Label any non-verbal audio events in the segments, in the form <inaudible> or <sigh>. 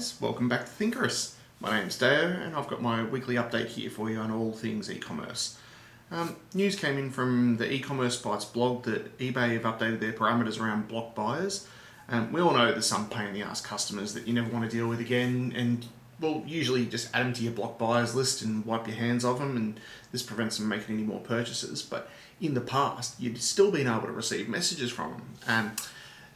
guys, welcome back to Thinkerous. My name's Deo and I've got my weekly update here for you on all things e-commerce. Um, news came in from the e-commerce bytes blog that eBay have updated their parameters around block buyers. Um, we all know there's some pain in the ass customers that you never want to deal with again and well, usually just add them to your block buyers list and wipe your hands of them, and this prevents them making any more purchases. But in the past, you'd still been able to receive messages from them. Um,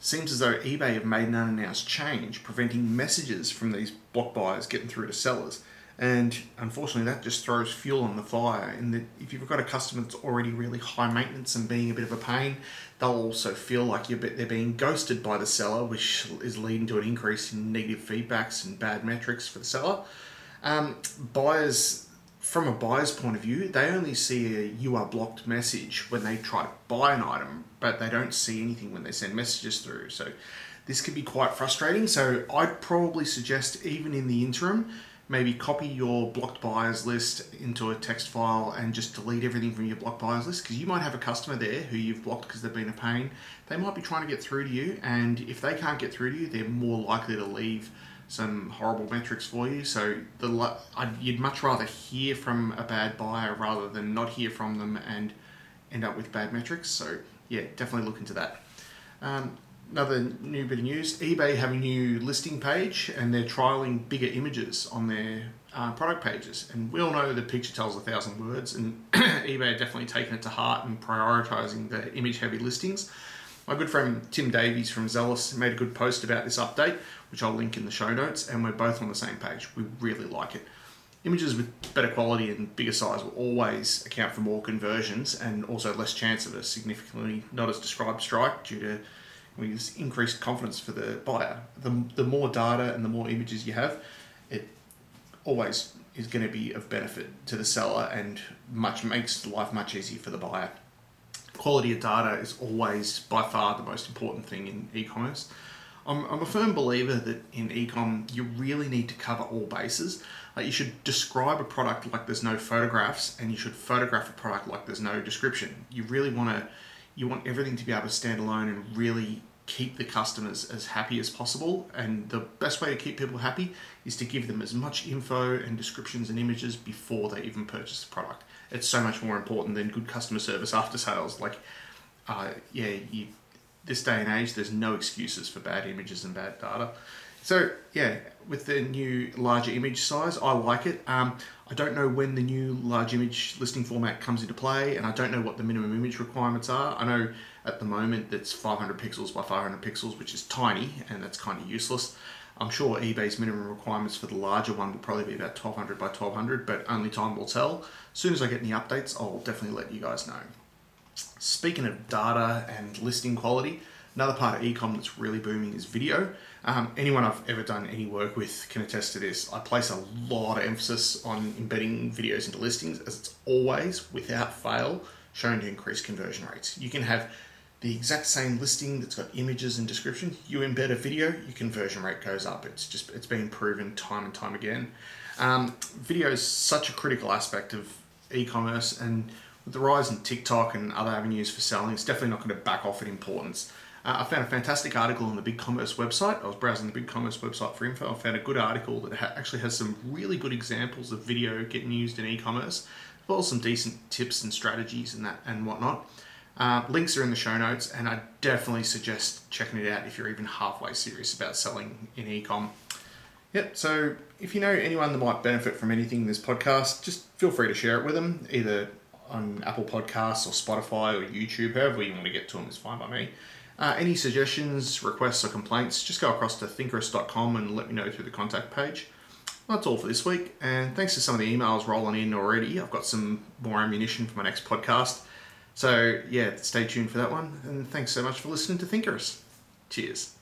seems as though eBay have made an unannounced change preventing messages from these block buyers getting through to sellers. And unfortunately, that just throws fuel on the fire. And that if you've got a customer that's already really high maintenance and being a bit of a pain, they'll also feel like you're, they're being ghosted by the seller, which is leading to an increase in negative feedbacks and bad metrics for the seller. Um, buyers from a buyer's point of view, they only see a you are blocked message when they try to buy an item, but they don't see anything when they send messages through. So this could be quite frustrating. So I'd probably suggest, even in the interim, maybe copy your blocked buyers list into a text file and just delete everything from your blocked buyers list because you might have a customer there who you've blocked because they've been a pain. They might be trying to get through to you, and if they can't get through to you, they're more likely to leave some horrible metrics for you. So the I'd, you'd much rather hear from a bad buyer rather than not hear from them and end up with bad metrics. So yeah, definitely look into that. Um, another new bit of news: eBay have a new listing page and they're trialing bigger images on their uh, product pages. And we all know the picture tells a thousand words, and <clears throat> eBay are definitely taking it to heart and prioritizing the image-heavy listings. My good friend Tim Davies from Zealous made a good post about this update, which I'll link in the show notes, and we're both on the same page. We really like it. Images with better quality and bigger size will always account for more conversions and also less chance of a significantly not as described strike due to increased confidence for the buyer. The, the more data and the more images you have, it always is going to be of benefit to the seller and much makes life much easier for the buyer quality of data is always by far the most important thing in e-commerce. I'm, I'm a firm believer that in e-com you really need to cover all bases. Like you should describe a product like there's no photographs, and you should photograph a product like there's no description. You really want to, you want everything to be able to stand alone and really keep the customers as happy as possible. And the best way to keep people happy is to give them as much info and descriptions and images before they even purchase the product it's so much more important than good customer service after sales. Like, uh, yeah, you, this day and age, there's no excuses for bad images and bad data. So yeah, with the new larger image size, I like it. Um, I don't know when the new large image listing format comes into play, and I don't know what the minimum image requirements are. I know at the moment it's 500 pixels by 500 pixels, which is tiny, and that's kind of useless. I'm sure eBay's minimum requirements for the larger one will probably be about 1200 by 1200, but only time will tell. As soon as I get any updates, I'll definitely let you guys know. Speaking of data and listing quality, another part of ecom that's really booming is video. Um, anyone I've ever done any work with can attest to this. I place a lot of emphasis on embedding videos into listings as it's always, without fail, shown to increase conversion rates. You can have the exact same listing that's got images and description. You embed a video, your conversion rate goes up. It's just it's been proven time and time again. Um, video is such a critical aspect of e-commerce and with the rise in TikTok and other avenues for selling, it's definitely not going to back off in importance. Uh, I found a fantastic article on the Big Commerce website. I was browsing the Big Commerce website for info. I found a good article that ha- actually has some really good examples of video getting used in e-commerce, as well as some decent tips and strategies and that and whatnot. Uh, links are in the show notes, and I definitely suggest checking it out if you're even halfway serious about selling in e-com. Yep. So if you know anyone that might benefit from anything in this podcast, just feel free to share it with them, either on Apple Podcasts or Spotify or YouTube, however you want to get to them is fine by me. Uh, any suggestions, requests, or complaints, just go across to thinkerous.com and let me know through the contact page. That's all for this week, and thanks to some of the emails rolling in already. I've got some more ammunition for my next podcast. So, yeah, stay tuned for that one, and thanks so much for listening to Thinkerous. Cheers.